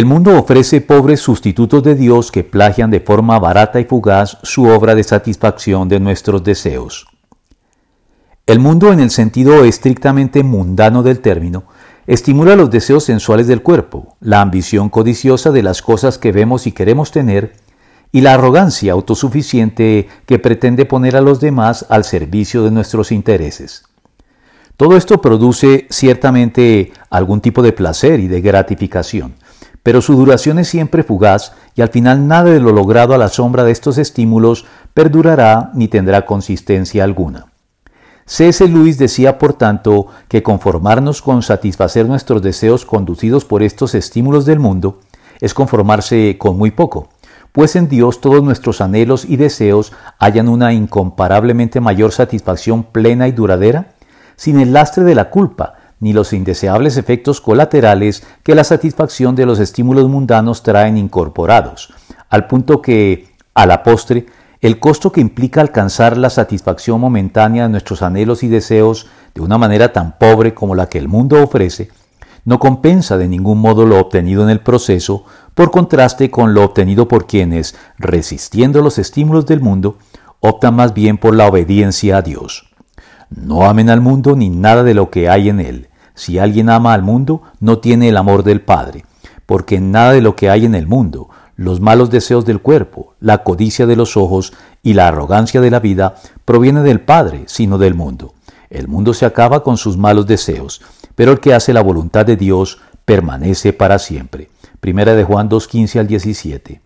El mundo ofrece pobres sustitutos de Dios que plagian de forma barata y fugaz su obra de satisfacción de nuestros deseos. El mundo en el sentido estrictamente mundano del término estimula los deseos sensuales del cuerpo, la ambición codiciosa de las cosas que vemos y queremos tener, y la arrogancia autosuficiente que pretende poner a los demás al servicio de nuestros intereses. Todo esto produce ciertamente algún tipo de placer y de gratificación, pero su duración es siempre fugaz y al final nada de lo logrado a la sombra de estos estímulos perdurará ni tendrá consistencia alguna. C.S. Lewis decía, por tanto, que conformarnos con satisfacer nuestros deseos conducidos por estos estímulos del mundo es conformarse con muy poco, pues en Dios todos nuestros anhelos y deseos hallan una incomparablemente mayor satisfacción plena y duradera, sin el lastre de la culpa, ni los indeseables efectos colaterales que la satisfacción de los estímulos mundanos traen incorporados, al punto que, a la postre, el costo que implica alcanzar la satisfacción momentánea de nuestros anhelos y deseos de una manera tan pobre como la que el mundo ofrece, no compensa de ningún modo lo obtenido en el proceso, por contraste con lo obtenido por quienes, resistiendo los estímulos del mundo, optan más bien por la obediencia a Dios. No amen al mundo ni nada de lo que hay en él. Si alguien ama al mundo, no tiene el amor del Padre, porque nada de lo que hay en el mundo, los malos deseos del cuerpo, la codicia de los ojos y la arrogancia de la vida, proviene del Padre, sino del mundo. El mundo se acaba con sus malos deseos, pero el que hace la voluntad de Dios permanece para siempre. Primera de Juan 2.15 al 17.